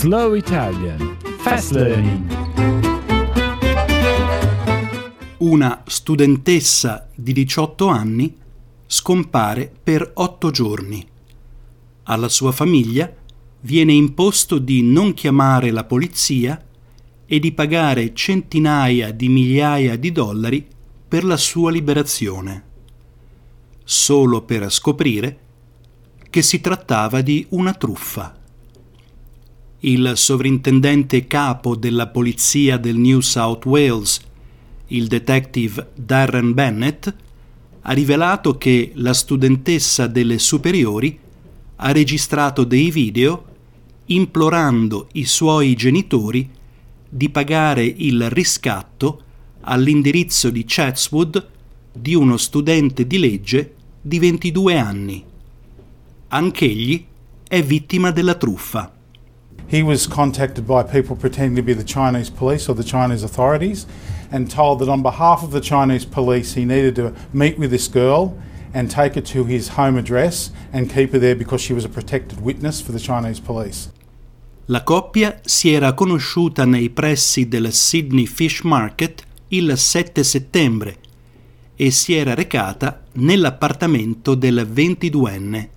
Slow Italian Fast Learning. Una studentessa di 18 anni scompare per 8 giorni. Alla sua famiglia viene imposto di non chiamare la polizia e di pagare centinaia di migliaia di dollari per la sua liberazione, solo per scoprire che si trattava di una truffa. Il sovrintendente capo della polizia del New South Wales, il detective Darren Bennett, ha rivelato che la studentessa delle superiori ha registrato dei video implorando i suoi genitori di pagare il riscatto all'indirizzo di Chatswood di uno studente di legge di 22 anni. Anch'egli è vittima della truffa. He was contacted by people pretending to be the Chinese police or the Chinese authorities and told that on behalf of the Chinese police he needed to meet with this girl and take her to his home address and keep her there because she was a protected witness for the Chinese police. La coppia si era conosciuta nei pressi del Sydney Fish Market il 7 settembre e si era recata nell'appartamento del 22enne.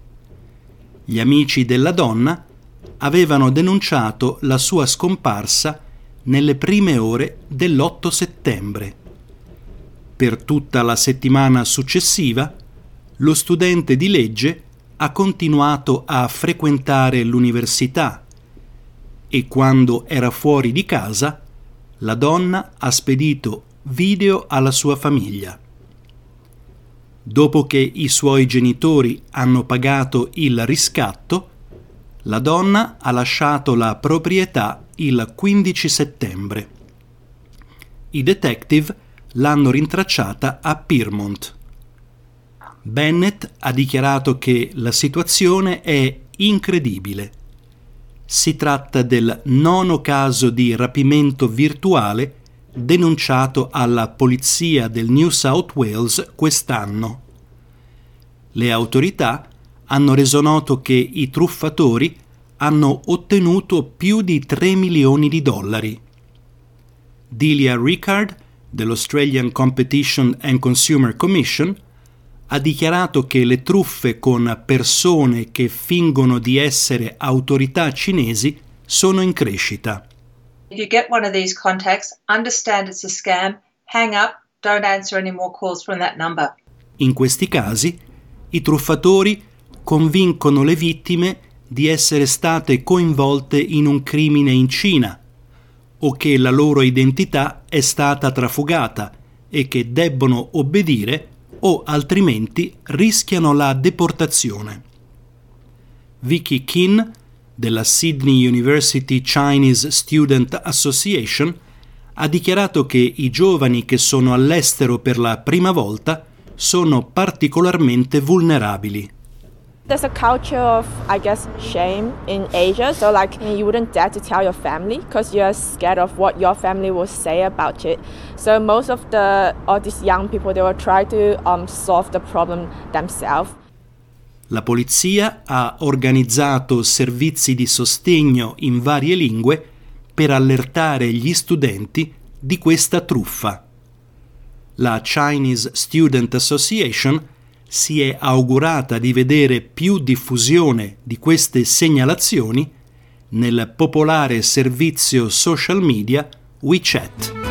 Gli amici della donna avevano denunciato la sua scomparsa nelle prime ore dell'8 settembre. Per tutta la settimana successiva, lo studente di legge ha continuato a frequentare l'università e quando era fuori di casa, la donna ha spedito video alla sua famiglia. Dopo che i suoi genitori hanno pagato il riscatto, la donna ha lasciato la proprietà il 15 settembre. I detective l'hanno rintracciata a Pyrmont. Bennett ha dichiarato che la situazione è incredibile si tratta del nono caso di rapimento virtuale denunciato alla polizia del New South Wales quest'anno. Le autorità hanno reso noto che i truffatori hanno ottenuto più di 3 milioni di dollari. Delia Rickard dell'Australian Competition and Consumer Commission ha dichiarato che le truffe con persone che fingono di essere autorità cinesi sono in crescita. If you get one of these contacts, understand it's a scam, hang up, don't answer any more calls from that number. In questi casi, i truffatori convincono le vittime di essere state coinvolte in un crimine in Cina o che la loro identità è stata trafugata e che debbono obbedire o altrimenti rischiano la deportazione. Vicky Kin della Sydney University Chinese Student Association ha dichiarato che i giovani che sono all'estero per la prima volta sono particolarmente vulnerabili. There's a culture of, I guess, shame in Asia. So, like, you wouldn't dare to tell your family because you're scared of what your family will say about it. So, most of the all these young people they will try to um, solve the problem themselves. La polizia ha organizzato servizi di sostegno in varie lingue per allertare gli studenti di questa truffa. La Chinese Student Association si è augurata di vedere più diffusione di queste segnalazioni nel popolare servizio social media WeChat.